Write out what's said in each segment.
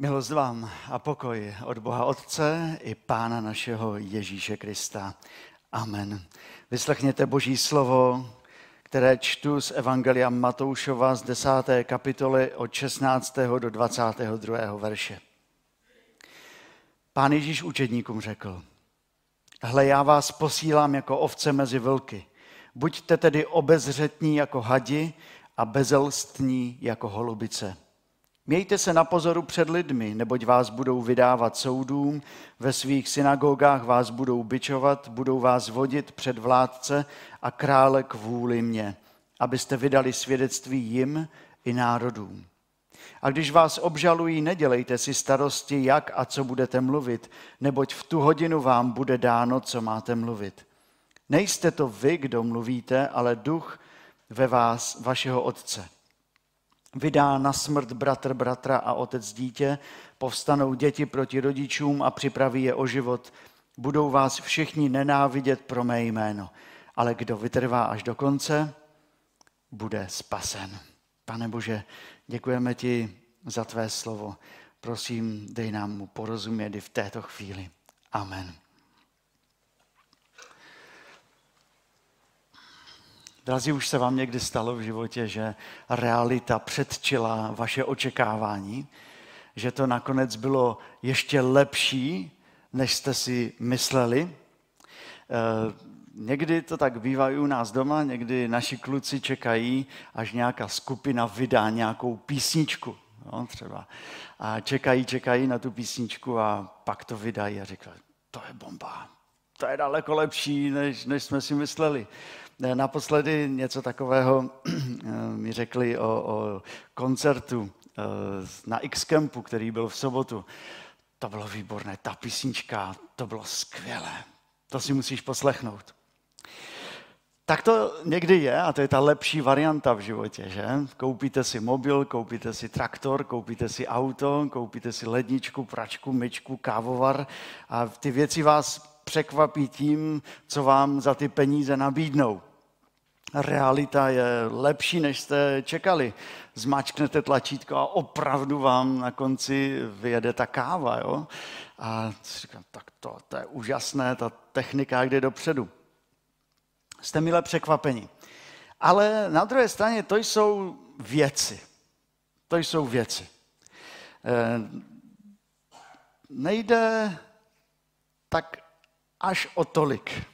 Milost vám a pokoj od Boha Otce i Pána našeho Ježíše Krista. Amen. Vyslechněte Boží slovo, které čtu z Evangelia Matoušova z 10. kapitoly od 16. do 22. verše. Pán Ježíš učedníkům řekl, hle, já vás posílám jako ovce mezi vlky. Buďte tedy obezřetní jako hadi a bezelstní jako holubice. Mějte se na pozoru před lidmi, neboť vás budou vydávat soudům, ve svých synagogách vás budou bičovat, budou vás vodit před vládce a krále k vůli mě, abyste vydali svědectví jim i národům. A když vás obžalují, nedělejte si starosti, jak a co budete mluvit, neboť v tu hodinu vám bude dáno, co máte mluvit. Nejste to vy, kdo mluvíte, ale duch ve vás, vašeho otce vydá na smrt bratr bratra a otec dítě, povstanou děti proti rodičům a připraví je o život. Budou vás všichni nenávidět pro mé jméno, ale kdo vytrvá až do konce, bude spasen. Pane Bože, děkujeme ti za tvé slovo. Prosím, dej nám mu porozumět i v této chvíli. Amen. Drazí, už se vám někdy stalo v životě, že realita předčila vaše očekávání, že to nakonec bylo ještě lepší, než jste si mysleli. E, někdy to tak bývá i u nás doma, někdy naši kluci čekají, až nějaká skupina vydá nějakou písničku, no, třeba. A čekají, čekají na tu písničku a pak to vydají a říkají, to je bomba, to je daleko lepší, než, než jsme si mysleli. Naposledy něco takového mi řekli o, o koncertu eh, na X-Campu, který byl v sobotu. To bylo výborné, ta písnička, to bylo skvělé. To si musíš poslechnout. Tak to někdy je a to je ta lepší varianta v životě, že? Koupíte si mobil, koupíte si traktor, koupíte si auto, koupíte si ledničku, pračku, myčku, kávovar a ty věci vás překvapí tím, co vám za ty peníze nabídnou realita je lepší, než jste čekali. Zmačknete tlačítko a opravdu vám na konci vyjede ta káva. Jo? A říkám, tak to, to je úžasné, ta technika jde dopředu. Jste milé překvapení. Ale na druhé straně to jsou věci. To jsou věci. E, nejde tak až o tolik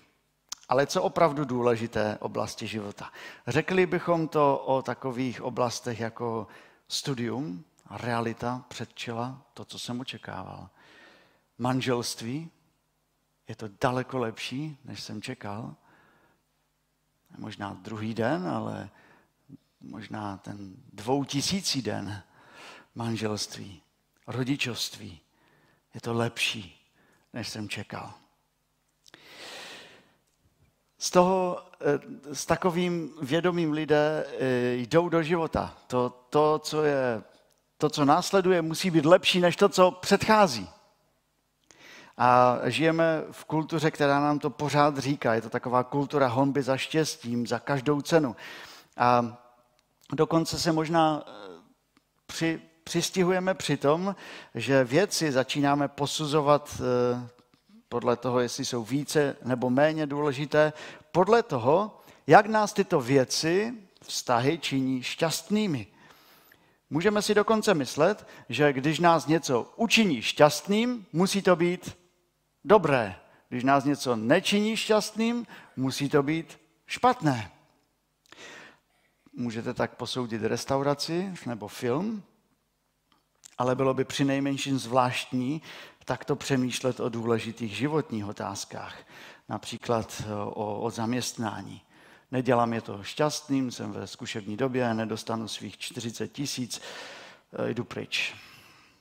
ale co opravdu důležité oblasti života? Řekli bychom to o takových oblastech jako studium, realita předčila to, co jsem očekával. Manželství, je to daleko lepší, než jsem čekal. Možná druhý den, ale možná ten dvoutisící den manželství, rodičovství. Je to lepší, než jsem čekal z toho, eh, s takovým vědomým lidé eh, jdou do života. To, to, co je, to, co následuje, musí být lepší než to, co předchází. A žijeme v kultuře, která nám to pořád říká. Je to taková kultura honby za štěstím, za každou cenu. A dokonce se možná eh, při, přistihujeme při tom, že věci začínáme posuzovat podle toho, jestli jsou více nebo méně důležité, podle toho, jak nás tyto věci, vztahy činí šťastnými. Můžeme si dokonce myslet, že když nás něco učiní šťastným, musí to být dobré. Když nás něco nečiní šťastným, musí to být špatné. Můžete tak posoudit restauraci nebo film, ale bylo by při nejmenším zvláštní, takto přemýšlet o důležitých životních otázkách, například eh, o, o zaměstnání. Nedělám je to šťastným, jsem ve zkušební době, nedostanu svých 40 tisíc, eh, jdu pryč.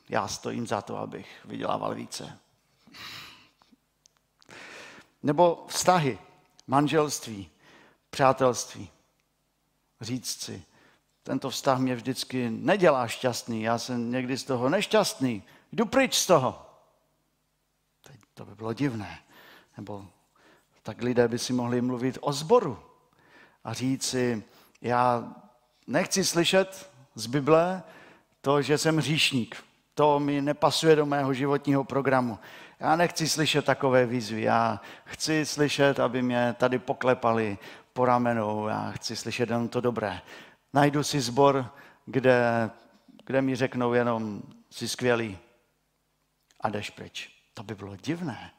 Já stojím za to, abych vydělával více. Nebo vztahy, manželství, přátelství. Říct si, tento vztah mě vždycky nedělá šťastný, já jsem někdy z toho nešťastný, jdu pryč z toho. To by bylo divné. Nebo tak lidé by si mohli mluvit o zboru a říct si, já nechci slyšet z Bible to, že jsem hříšník. To mi nepasuje do mého životního programu. Já nechci slyšet takové výzvy. Já chci slyšet, aby mě tady poklepali po ramenou. Já chci slyšet jenom to dobré. Najdu si zbor, kde, kde mi řeknou jenom, jsi skvělý a jdeš pryč. To by bylo divné.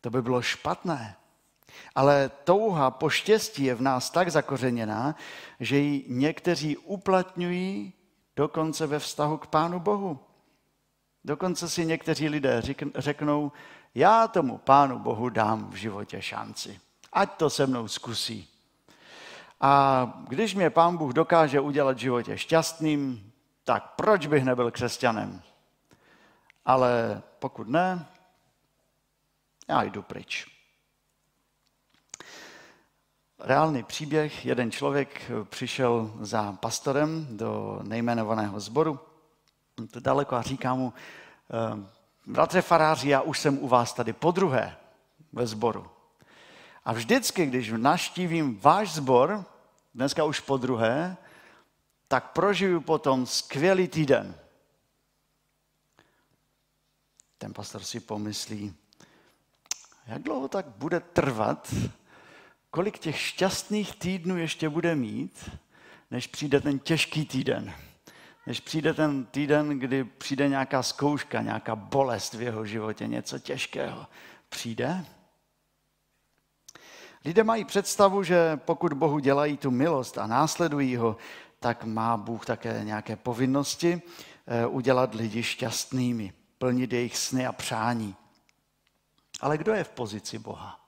To by bylo špatné. Ale touha po štěstí je v nás tak zakořeněná, že ji někteří uplatňují dokonce ve vztahu k Pánu Bohu. Dokonce si někteří lidé řeknou, já tomu Pánu Bohu dám v životě šanci. Ať to se mnou zkusí. A když mě Pán Bůh dokáže udělat v životě šťastným, tak proč bych nebyl křesťanem? Ale pokud ne, já jdu pryč. Reálný příběh, jeden člověk přišel za pastorem do nejmenovaného sboru, to daleko a říká mu, eh, bratře faráři, já už jsem u vás tady po druhé ve sboru. A vždycky, když naštívím váš sbor, dneska už po druhé, tak prožiju potom skvělý týden. Ten pastor si pomyslí, jak dlouho tak bude trvat, kolik těch šťastných týdnů ještě bude mít, než přijde ten těžký týden. Než přijde ten týden, kdy přijde nějaká zkouška, nějaká bolest v jeho životě, něco těžkého. Přijde? Lidé mají představu, že pokud Bohu dělají tu milost a následují ho, tak má Bůh také nějaké povinnosti eh, udělat lidi šťastnými, plnit jejich sny a přání. Ale kdo je v pozici Boha?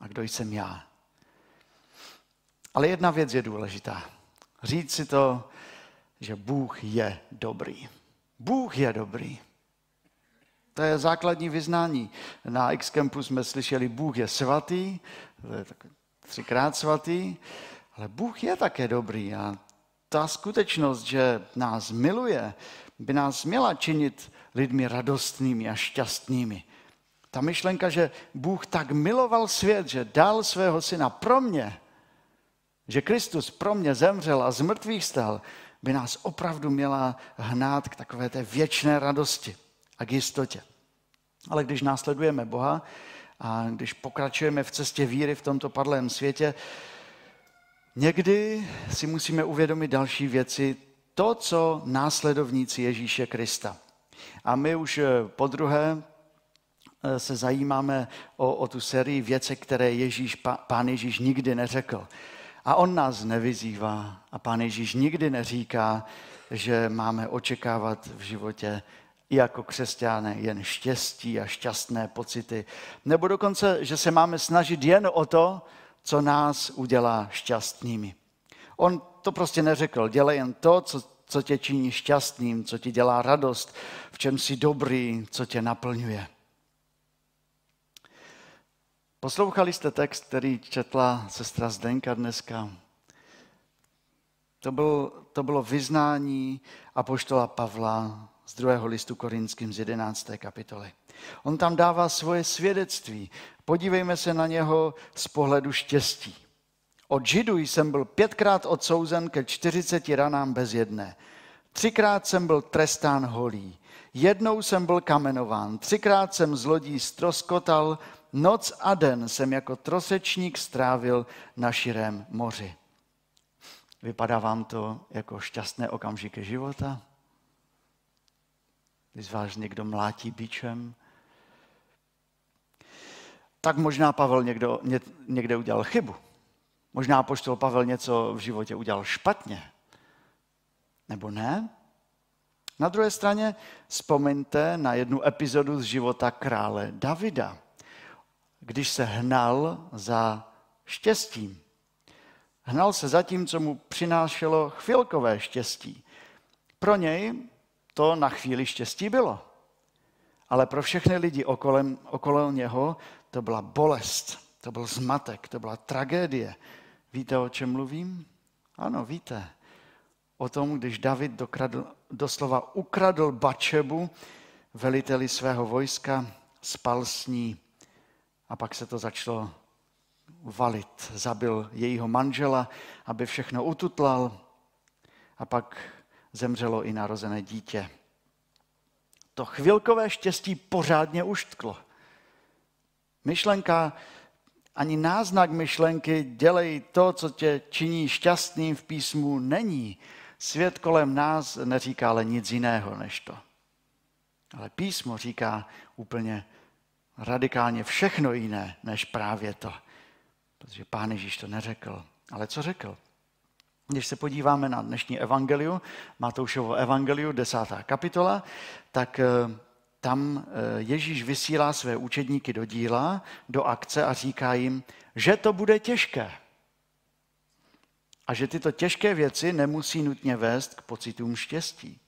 A kdo jsem já? Ale jedna věc je důležitá. Říct si to, že Bůh je dobrý. Bůh je dobrý. To je základní vyznání. Na X-Campu jsme slyšeli, Bůh je svatý, to je tak třikrát svatý, ale Bůh je také dobrý a ta skutečnost, že nás miluje, by nás měla činit lidmi radostnými a šťastnými. Ta myšlenka, že Bůh tak miloval svět, že dal svého syna pro mě, že Kristus pro mě zemřel a z mrtvých stal, by nás opravdu měla hnát k takové té věčné radosti a k jistotě. Ale když následujeme Boha a když pokračujeme v cestě víry v tomto padlém světě, někdy si musíme uvědomit další věci, to, co následovníci Ježíše Krista. A my už eh, po druhé eh, se zajímáme o, o tu sérii věce, které Ježíš, pán Ježíš nikdy neřekl. A on nás nevyzývá a pán Ježíš nikdy neříká, že máme očekávat v životě i jako křesťané jen štěstí a šťastné pocity. Nebo dokonce, že se máme snažit jen o to, co nás udělá šťastnými. On to prostě neřekl. Dělej jen to, co, co tě činí šťastným, co ti dělá radost, v čem jsi dobrý, co tě naplňuje. Poslouchali jste text, který četla sestra Zdenka dneska? To, byl, to bylo vyznání apoštola Pavla z druhého listu korinským z 11. kapitoly. On tam dává svoje svědectví. Podívejme se na něho z pohledu štěstí. Od Židů jsem byl pětkrát odsouzen ke 40 ranám bez jedné. Třikrát jsem byl trestán holí. Jednou jsem byl kamenován. Třikrát jsem z lodí stroskotal. Noc a den jsem jako trosečník strávil na širém moři. Vypadá vám to jako šťastné okamžiky života? Když vás někdo mlátí bičem, tak možná Pavel někdo, ně, někde udělal chybu. Možná poštol Pavel něco v životě udělal špatně. Nebo ne? Na druhé straně vzpomeňte na jednu epizodu z života krále Davida, když se hnal za štěstím. Hnal se za tím, co mu přinášelo chvilkové štěstí. Pro něj to na chvíli štěstí bylo. Ale pro všechny lidi okolem, okolo něho to byla bolest, to byl zmatek, to byla tragédie. Víte, o čem mluvím? Ano, víte. O tom, když David dokradl, doslova ukradl Bačebu, veliteli svého vojska, spal s ní a pak se to začalo valit. Zabil jejího manžela, aby všechno ututlal a pak zemřelo i narozené dítě. To chvilkové štěstí pořádně uštklo. Myšlenka, ani náznak myšlenky, dělej to, co tě činí šťastným v písmu, není. Svět kolem nás neříká ale nic jiného než to. Ale písmo říká úplně radikálně všechno jiné, než právě to. Protože pán Ježíš to neřekl. Ale co řekl? Když se podíváme na dnešní evangeliu, Matoušovo evangeliu, desátá kapitola, tak eh, tam eh, Ježíš vysílá své učedníky do díla, do akce a říká jim, že to bude těžké. A že tyto těžké věci nemusí nutně vést k pocitům štěstí.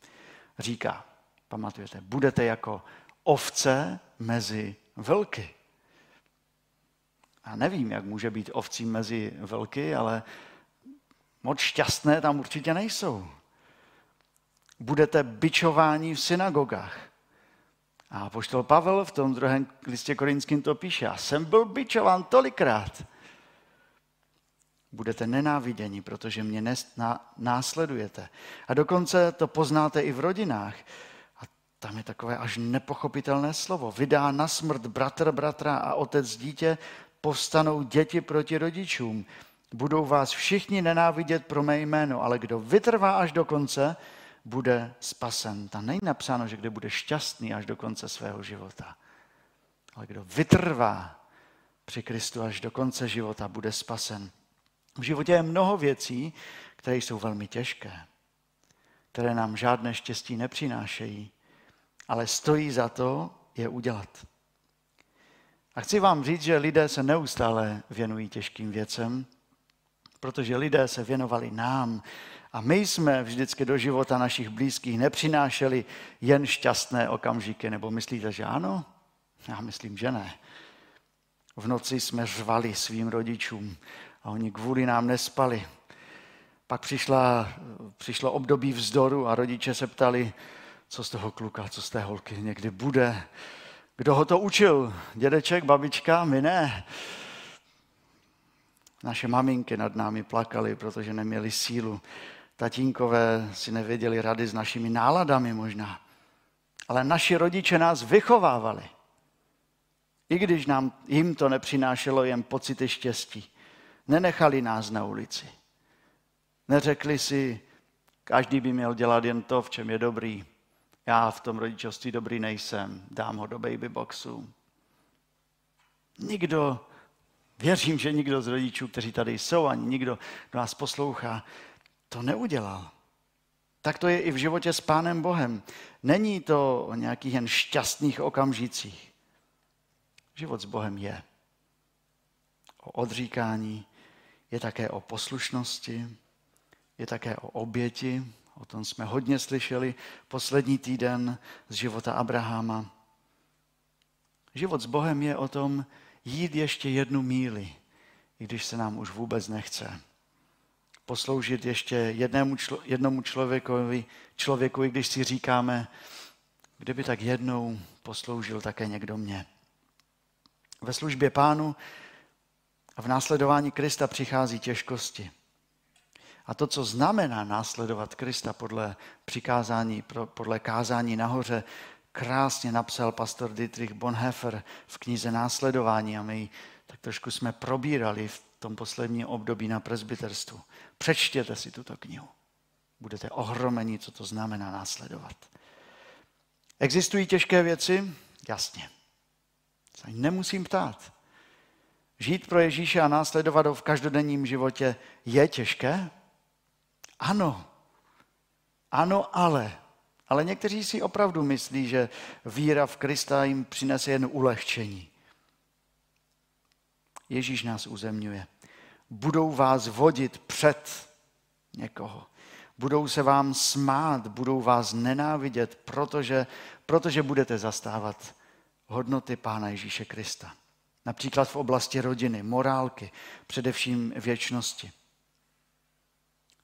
Říká, pamatujete, budete jako ovce mezi vlky. A nevím, jak může být ovcí mezi vlky, ale moc šťastné tam určitě nejsou. Budete byčováni v synagogách. A poštol Pavel v tom druhém listě korinským to píše. Já jsem byl byčován tolikrát. Budete nenáviděni, protože mě následujete. A dokonce to poznáte i v rodinách. A tam je takové až nepochopitelné slovo. Vydá na smrt bratr bratra a otec dítě, povstanou děti proti rodičům. Budou vás všichni nenávidět pro mé jméno, ale kdo vytrvá až do konce, bude spasen. Tam není napsáno, že kdo bude šťastný až do konce svého života. Ale kdo vytrvá při Kristu až do konce života, bude spasen. V životě je mnoho věcí, které jsou velmi těžké, které nám žádné štěstí nepřinášejí, ale stojí za to je udělat. A chci vám říct, že lidé se neustále věnují těžkým věcem, protože lidé se věnovali nám a my jsme vždycky do života našich blízkých nepřinášeli jen šťastné okamžiky, nebo myslíte, že ano? Já myslím, že ne. V noci jsme řvali svým rodičům a oni kvůli nám nespali. Pak přišla, přišlo období vzdoru a rodiče se ptali, co z toho kluka, co z té holky někdy bude. Kdo ho to učil? Dědeček, babička? My ne. Naše maminky nad námi plakali, protože neměli sílu. Tatínkové si nevěděli rady s našimi náladami možná. Ale naši rodiče nás vychovávali. I když nám, jim to nepřinášelo jen pocity štěstí. Nenechali nás na ulici. Neřekli si, každý by měl dělat jen to, v čem je dobrý. Já v tom rodičovství dobrý nejsem, dám ho do baby boxu. Nikdo Věřím, že nikdo z rodičů, kteří tady jsou, ani nikdo, kdo nás poslouchá, to neudělal. Tak to je i v životě s Pánem Bohem. Není to o nějakých jen šťastných okamžicích. Život s Bohem je o odříkání, je také o poslušnosti, je také o oběti. O tom jsme hodně slyšeli poslední týden z života Abrahama. Život s Bohem je o tom, jít ještě jednu míli, i když se nám už vůbec nechce. Posloužit ještě jednému člo, jednomu člověkovi, člověku, i když si říkáme, kdyby tak jednou posloužil také někdo mě. Ve službě pánu a v následování Krista přichází těžkosti. A to, co znamená následovat Krista podle přikázání, podle kázání nahoře, krásně napsal pastor Dietrich Bonhoeffer v knize Následování a my tak trošku jsme probírali v tom posledním období na presbyterstvu. Přečtěte si tuto knihu. Budete ohromeni, co to znamená následovat. Existují těžké věci? Jasně. Nemusím ptát. Žít pro Ježíše a následovat ho v každodenním životě je těžké? Ano. Ano, ale ale někteří si opravdu myslí, že víra v Krista jim přinese jen ulehčení. Ježíš nás uzemňuje. Budou vás vodit před někoho. Budou se vám smát, budou vás nenávidět, protože, protože budete zastávat hodnoty Pána Ježíše Krista. Například v oblasti rodiny, morálky, především věčnosti.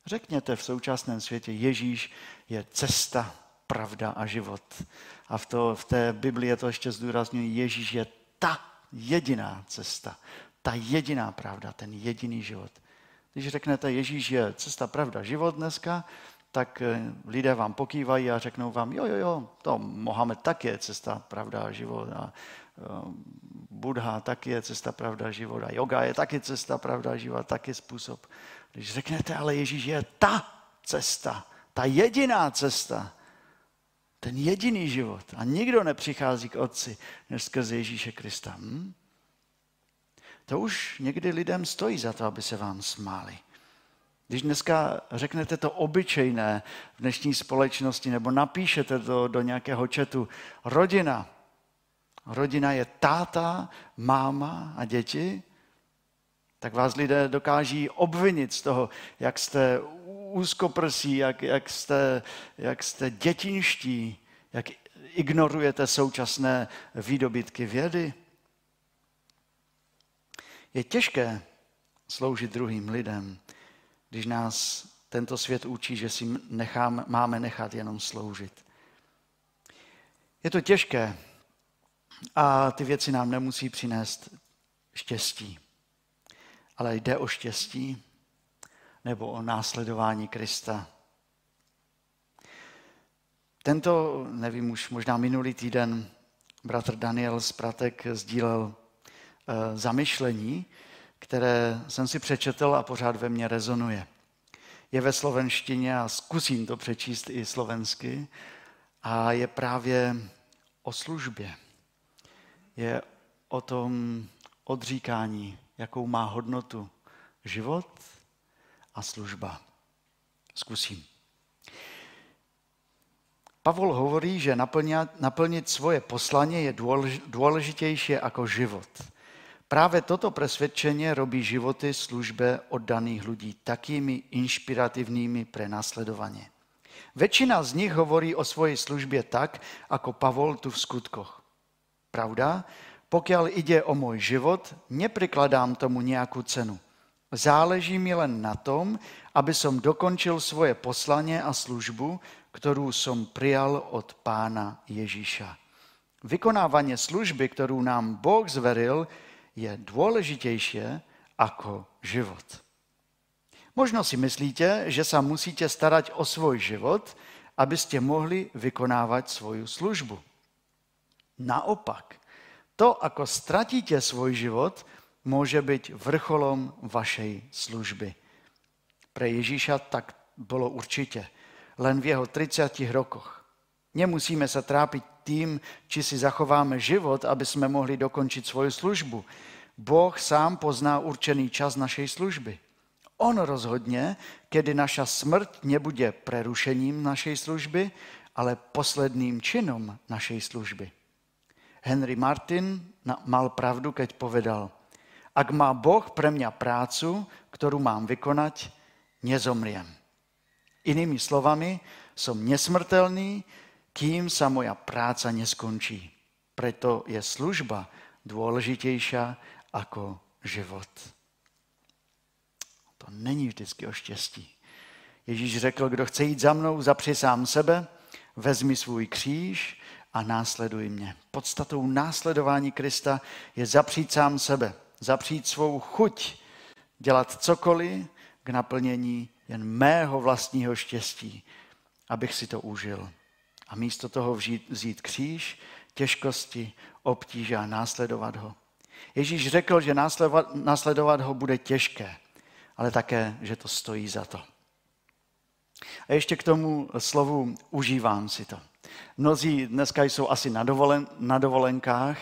Řekněte v současném světě, Ježíš je cesta, pravda a život. A v, to, v té Biblii je to ještě zdůrazňuji, Ježíš je ta jediná cesta, ta jediná pravda, ten jediný život. Když řeknete, Ježíš je cesta, pravda, život dneska, tak eh, lidé vám pokývají a řeknou vám, jo, jo, jo, to Mohamed tak je cesta, pravda život. A eh, Buddha taky je cesta, pravda, život. A yoga je taky cesta, pravda, život, taky způsob. Když řeknete, ale Ježíš je ta cesta, ta jediná cesta, ten jediný život. A nikdo nepřichází k Otci, než skrze Ježíše Krista. Hm? To už někdy lidem stojí za to, aby se vám smáli. Když dneska řeknete to obyčejné v dnešní společnosti nebo napíšete to do nějakého četu, rodina, rodina je táta, máma a děti, tak vás lidé dokáží obvinit z toho, jak jste úzkoprsí, jak, jak, jste, jak jste dětinští, jak ignorujete současné výdobytky vědy. Je těžké sloužit druhým lidem, když nás tento svět učí, že si nechám, máme nechat jenom sloužit. Je to těžké a ty věci nám nemusí přinést štěstí. Ale jde o štěstí nebo o následování Krista. Tento, nevím, už možná minulý týden bratr Daniel z Pratek sdílel e, zamyšlení, které jsem si přečetl a pořád ve mně rezonuje. Je ve slovenštině a zkusím to přečíst i slovensky a je právě o službě. Je o tom odříkání, jakou má hodnotu život a služba. Zkusím. Pavol hovorí, že naplnit svoje poslanie je důležitější jako život. Právě toto presvedčení robí životy službe oddaných lidí takými inšpirativními pre následovanie. Väčšina z nich hovorí o svojej službě tak, ako Pavol tu v skutkoch. Pravda? Pokiaľ ide o môj život, neprikladám tomu nejakú cenu. Záleží mi len na tom, aby som dokončil svoje poslanie a službu, ktorú som prijal od pána Ježíša. Vykonávanie služby, ktorú nám Boh zveril, je dôležitější ako život. Možno si myslíte, že sa musíte starať o svoj život, aby ste mohli vykonávať svoju službu. Naopak, to, ako stratíte svoj život, môže byť vrcholom vašej služby. Pre Ježíša tak bolo určite, len v jeho 30 rokoch. Nemusíme sa trápiť tým, či si zachováme život, aby sme mohli dokončiť svoju službu. Boh sám pozná určený čas našej služby. On rozhodne, kedy naša smrť nebude prerušením našej služby, ale posledným činom našej služby. Henry Martin mal pravdu, keď povedal, ak má Boh pre mňa prácu, ktorú mám vykonať, nezomriem. Inými slovami, som nesmrtelný, kým sa moja práca neskončí. Preto je služba dôležitejšia ako život. To není vždycky o štěstí. Ježíš řekl, kdo chce jít za mnou, zapři sám sebe, vezmi svůj kříž a následuj mě. Podstatou následování Krista je zapřít sám sebe, zapřít svou chuť, dělat cokoliv k naplnění jen mého vlastního štěstí, abych si to užil a místo toho vzít, vzít kříž, těžkosti, obtíže a následovat ho. Ježíš řekl, že následovat, následovat ho bude těžké, ale také, že to stojí za to. A ještě k tomu slovu užívám si to. Mnozí dneska jsou asi na, dovolen, na dovolenkách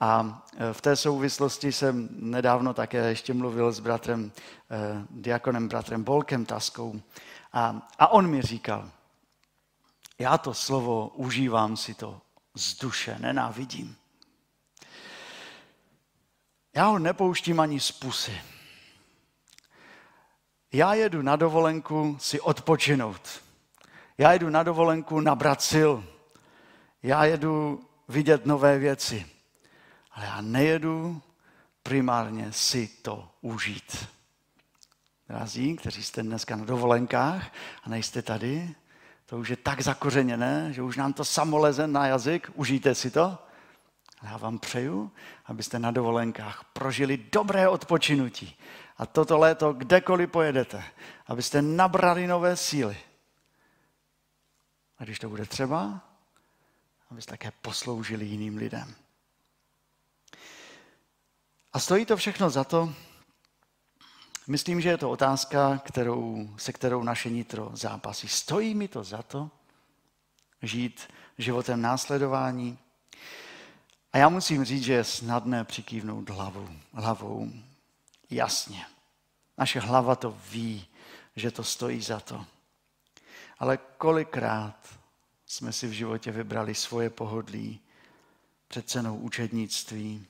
a e, v té souvislosti jsem nedávno také ještě mluvil s bratrem, eh, diakonem bratrem Bolkem Taskou a, a on mi říkal, já to slovo užívám si to z duše, nenávidím. Já ho nepouštím ani z pusy. Já jedu na dovolenku si odpočinout. Já jedu na dovolenku nabrat sil. Já jedu vidět nové věci. Ale já nejedu primárně si to užít. Drazí, kteří jste dneska na dovolenkách a nejste tady, to už je tak zakořeněné, že už nám to samo leze na jazyk. Užijte si to. Já vám přeju, abyste na dovolenkách prožili dobré odpočinutí. A toto léto, kdekoliv pojedete, abyste nabrali nové síly A když to bude třeba, abys také posloužili jiným lidem. A stojí to všechno za to? Myslím, že je to otázka, kterou, se kterou naše nitro zápasí. Stojí mi to za to žít životem následování? A já musím říct, že je snadné přikývnout hlavou. hlavou. Jasně. Naše hlava to ví, že to stojí za to. Ale kolikrát jsme si v životě vybrali svoje pohodlí před cenou učednictví.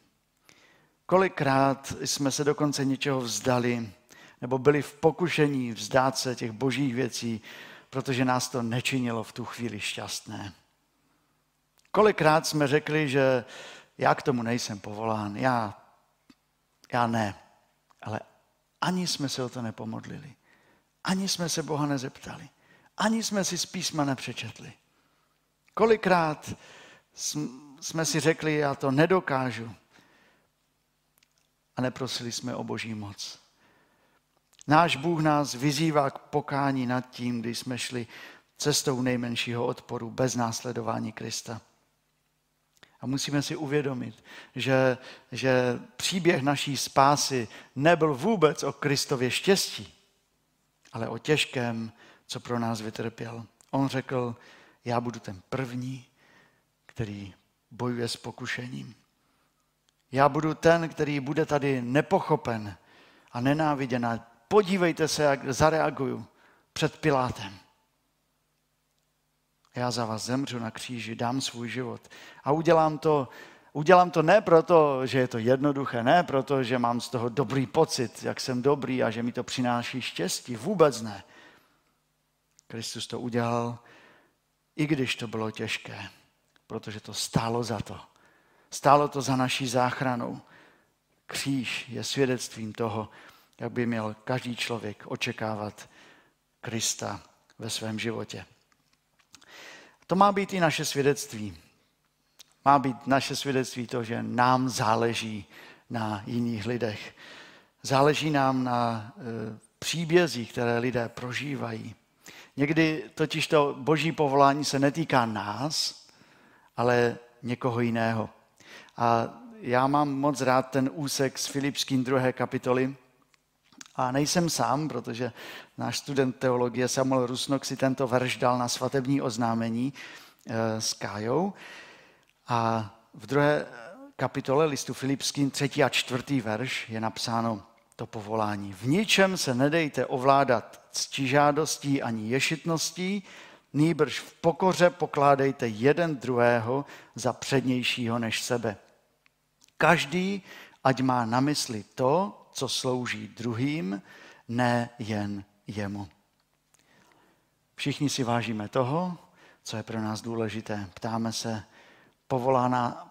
Kolikrát jsme se dokonce něčeho vzdali, nebo byli v pokušení vzdát se těch božích věcí, protože nás to nečinilo v tu chvíli šťastné. Kolikrát jsme řekli, že já k tomu nejsem povolán, já, já ne. Ale ani jsme se o to nepomodlili. Ani jsme se Boha nezeptali. Ani jsme si z písma nepřečetli. Kolikrát jsme si řekli, já to nedokážu. A neprosili jsme o boží moc. Náš Bůh nás vyzývá k pokání nad tím, když jsme šli cestou nejmenšího odporu bez následování Krista. A musíme si uvědomit, že, že příběh naší spásy nebyl vůbec o Kristově štěstí, ale o těžkém, co pro nás vytrpěl. On řekl, já budu ten první, který bojuje s pokušením. Já budu ten, který bude tady nepochopen a nenáviděn. Podívejte se, jak zareaguju před Pilátem. Já za vás zemřu na kříži, dám svůj život. A udělám to, udělám to ne proto, že je to jednoduché, ne proto, že mám z toho dobrý pocit, jak jsem dobrý a že mi to přináší štěstí. Vůbec ne. Kristus to udělal, i když to bylo těžké, protože to stálo za to. Stálo to za naší záchranou. Kříž je svědectvím toho, jak by měl každý člověk očekávat Krista ve svém životě. To má být i naše svědectví. Má být naše svědectví to, že nám záleží na jiných lidech. Záleží nám na e, příbězích, které lidé prožívají. Někdy totiž to boží povolání se netýká nás, ale někoho jiného. A já mám moc rád ten úsek z Filipským druhé kapitoly. A nejsem sám, protože náš student teologie Samuel Rusnok si tento verš dal na svatební oznámení e, s Kájou. A v druhé kapitole listu Filipským, třetí a čtvrtý verš, je napsáno to povolání. V ničem se nedejte ovládat ctižádostí ani ješitností, nýbrž v pokoře pokládejte jeden druhého za přednějšího než sebe. Každý, ať má na mysli to, co slouží druhým, ne jen jemu. Všichni si vážíme toho, co je pro nás důležité. Ptáme se,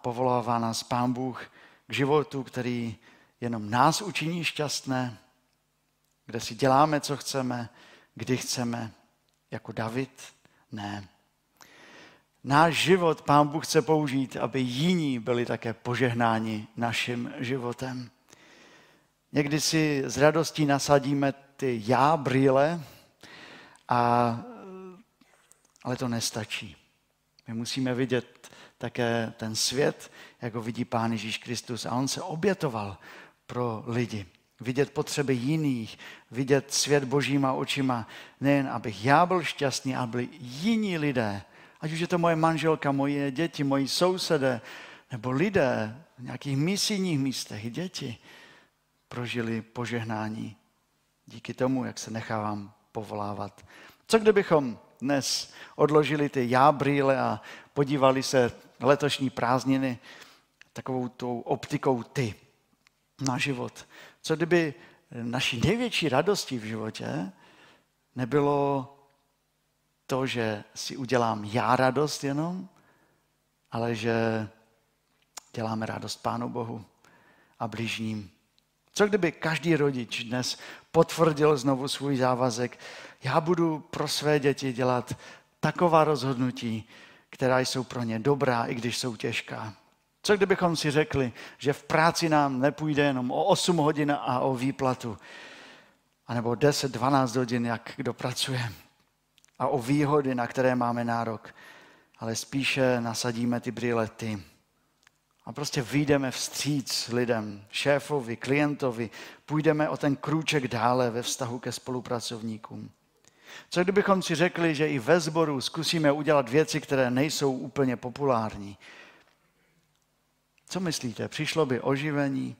povolává nás Pán Bůh k životu, který jenom nás učiní šťastné, kde si děláme, co chceme, kdy chceme, jako David? Ne. Náš život Pán Bůh chce použít, aby jiní byli také požehnáni naším životem. Někdy si s radostí nasadíme ty já brýle, a, ale to nestačí. My musíme vidět také ten svět, jako vidí Pán Ježíš Kristus. A on se obětoval pro lidi. Vidět potřeby jiných, vidět svět božíma očima. Nejen, abych já byl šťastný, ale byli jiní lidé. Ať už je to moje manželka, moje děti, moji sousedé, nebo lidé v nějakých misijních místech, děti, prožili požehnání díky tomu, jak se nechávám povolávat. Co kdybychom dnes odložili ty já brýle a podívali se letošní prázdniny takovou tou optikou ty na život. Co kdyby naší největší radostí v životě nebylo to, že si udělám já radost jenom, ale že děláme radost Pánu Bohu a blížním. Co kdyby každý rodič dnes potvrdil znovu svůj závazek, já budu pro své děti dělat taková rozhodnutí, která jsou pro ně dobrá, i když jsou těžká. Co kdybychom si řekli, že v práci nám nepůjde jenom o 8 hodin a o výplatu, anebo 10-12 hodin, jak kdo pracuje, a o výhody, na které máme nárok, ale spíše nasadíme ty brýle ty. A prostě vyjdeme vstříc lidem, šéfovi, klientovi, půjdeme o ten krůček dále ve vztahu ke spolupracovníkům. Co kdybychom si řekli, že i ve sboru zkusíme udělat věci, které nejsou úplně populární? Co myslíte? Přišlo by oživení?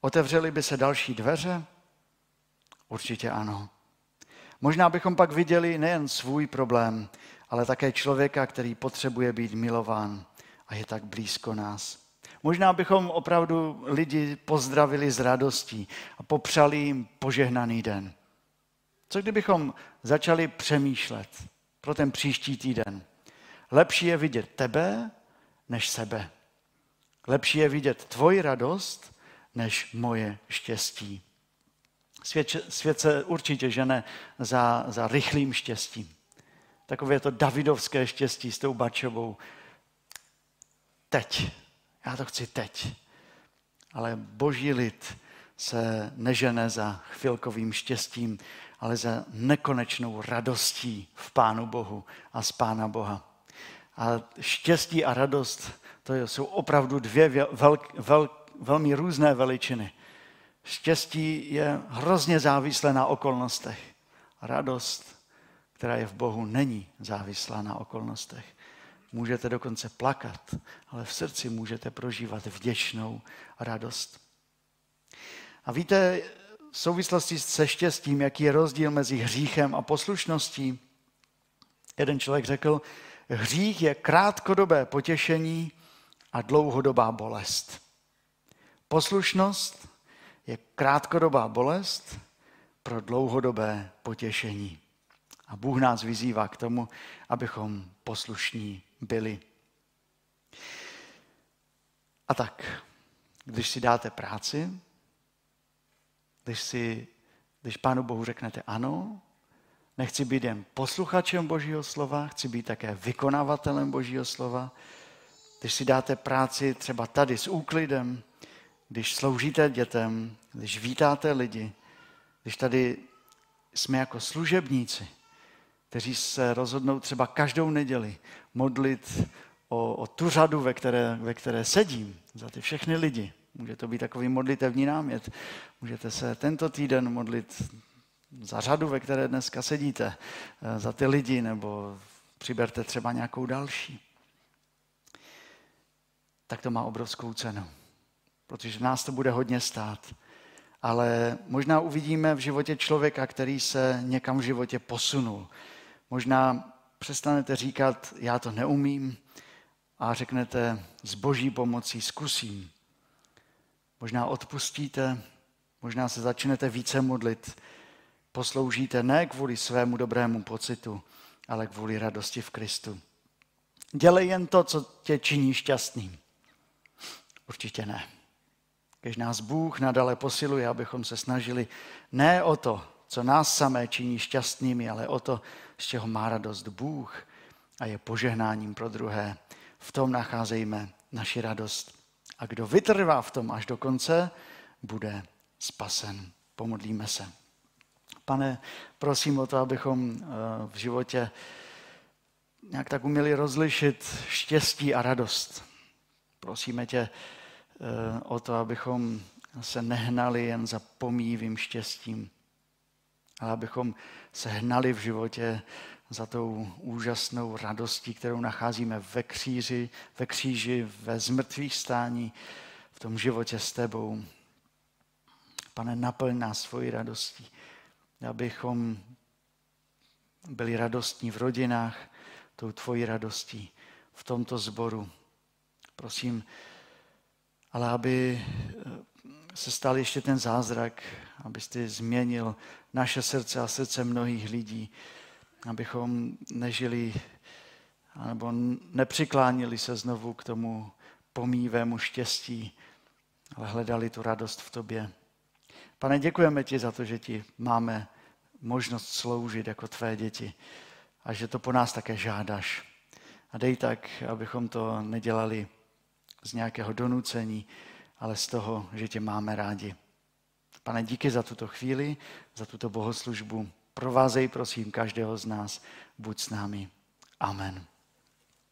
Otevřely by se další dveře? Určitě ano. Možná bychom pak viděli nejen svůj problém, ale také člověka, který potřebuje být milován a je tak blízko nás. Možná bychom opravdu lidi pozdravili s radostí a popřali jim požehnaný den. Co kdybychom začali přemýšlet pro ten příští týden? Lepší je vidět tebe než sebe. Lepší je vidět tvoji radost než moje štěstí. Svět, svět se určitě žene za, za rychlým štěstím. Takové to davidovské štěstí s tou bačovou. Teď. Já to chci teď. Ale boží lid se nežene za chvilkovým štěstím, ale za nekonečnou radostí v Pánu Bohu a z Pána Boha. A štěstí a radost, to jsou opravdu dvě velk, velk, velmi různé veličiny. Štěstí je hrozně závislé na okolnostech. Radost, která je v Bohu, není závislá na okolnostech. Můžete dokonce plakat, ale v srdci můžete prožívat vděčnou radost. A víte, v souvislosti se štěstím, jaký je rozdíl mezi hříchem a poslušností, jeden člověk řekl, hřích je krátkodobé potěšení a dlouhodobá bolest. Poslušnost je krátkodobá bolest pro dlouhodobé potěšení. A Bůh nás vyzývá k tomu, abychom poslušní byli. A tak, když si dáte práci, když, si, když Pánu Bohu řeknete ano, nechci být jen posluchačem Božího slova, chci být také vykonavatelem Božího slova, když si dáte práci třeba tady s úklidem, když sloužíte dětem, když vítáte lidi, když tady jsme jako služebníci, kteří se rozhodnou třeba každou neděli modlit o, o tu řadu, ve které, ve které sedím, za ty všechny lidi. Může to být takový modlitevní námět. Můžete se tento týden modlit za řadu, ve které dneska sedíte, eh, za ty lidi, nebo přiberte třeba nějakou další. Tak to má obrovskou cenu protože nás to bude hodně stát. Ale možná uvidíme v životě člověka, který se někam v životě posunul. Možná přestanete říkat, já to neumím, a řeknete, s boží pomocí zkusím. Možná odpustíte, možná se začnete více modlit, posloužíte ne kvůli svému dobrému pocitu, ale kvůli radosti v Kristu. Dělej jen to, co tě činí šťastným. Určitě ne. Když nás Bůh nadale posiluje, abychom se snažili ne o to, co nás samé činí šťastnými, ale o to, z čeho má radost Bůh a je požehnáním pro druhé. V tom nacházejme naši radost. A kdo vytrvá v tom až do konce, bude spasen. Pomodlíme se. Pane, prosím o to, abychom eh, v životě nějak tak uměli rozlišit štěstí a radost. Prosíme tě, o to, abychom se nehnali jen za pomývým štěstím, ale abychom se hnali v životě za tou úžasnou radostí, kterou nacházíme ve kříži, ve kříži, ve zmrtvých stání, v tom životě s tebou. Pane, naplň nás svoji radostí, abychom byli radostní v rodinách, tou tvojí radostí, v tomto sboru. Prosím, ale aby eh, se stal ještě ten zázrak, abyste změnil naše srdce a srdce mnohých lidí, abychom nežili nebo nepřiklánili se znovu k tomu pomývému štěstí, ale hledali tu radost v tobě. Pane, děkujeme ti za to, že ti máme možnost sloužit jako tvé děti a že to po nás také žádáš. A dej tak, abychom to nedělali z nějakého donucení, ale z toho, že tě máme rádi. Pane, díky za tuto chvíli, za tuto bohoslužbu. Provázej prosím každého z nás, buď s námi. Amen.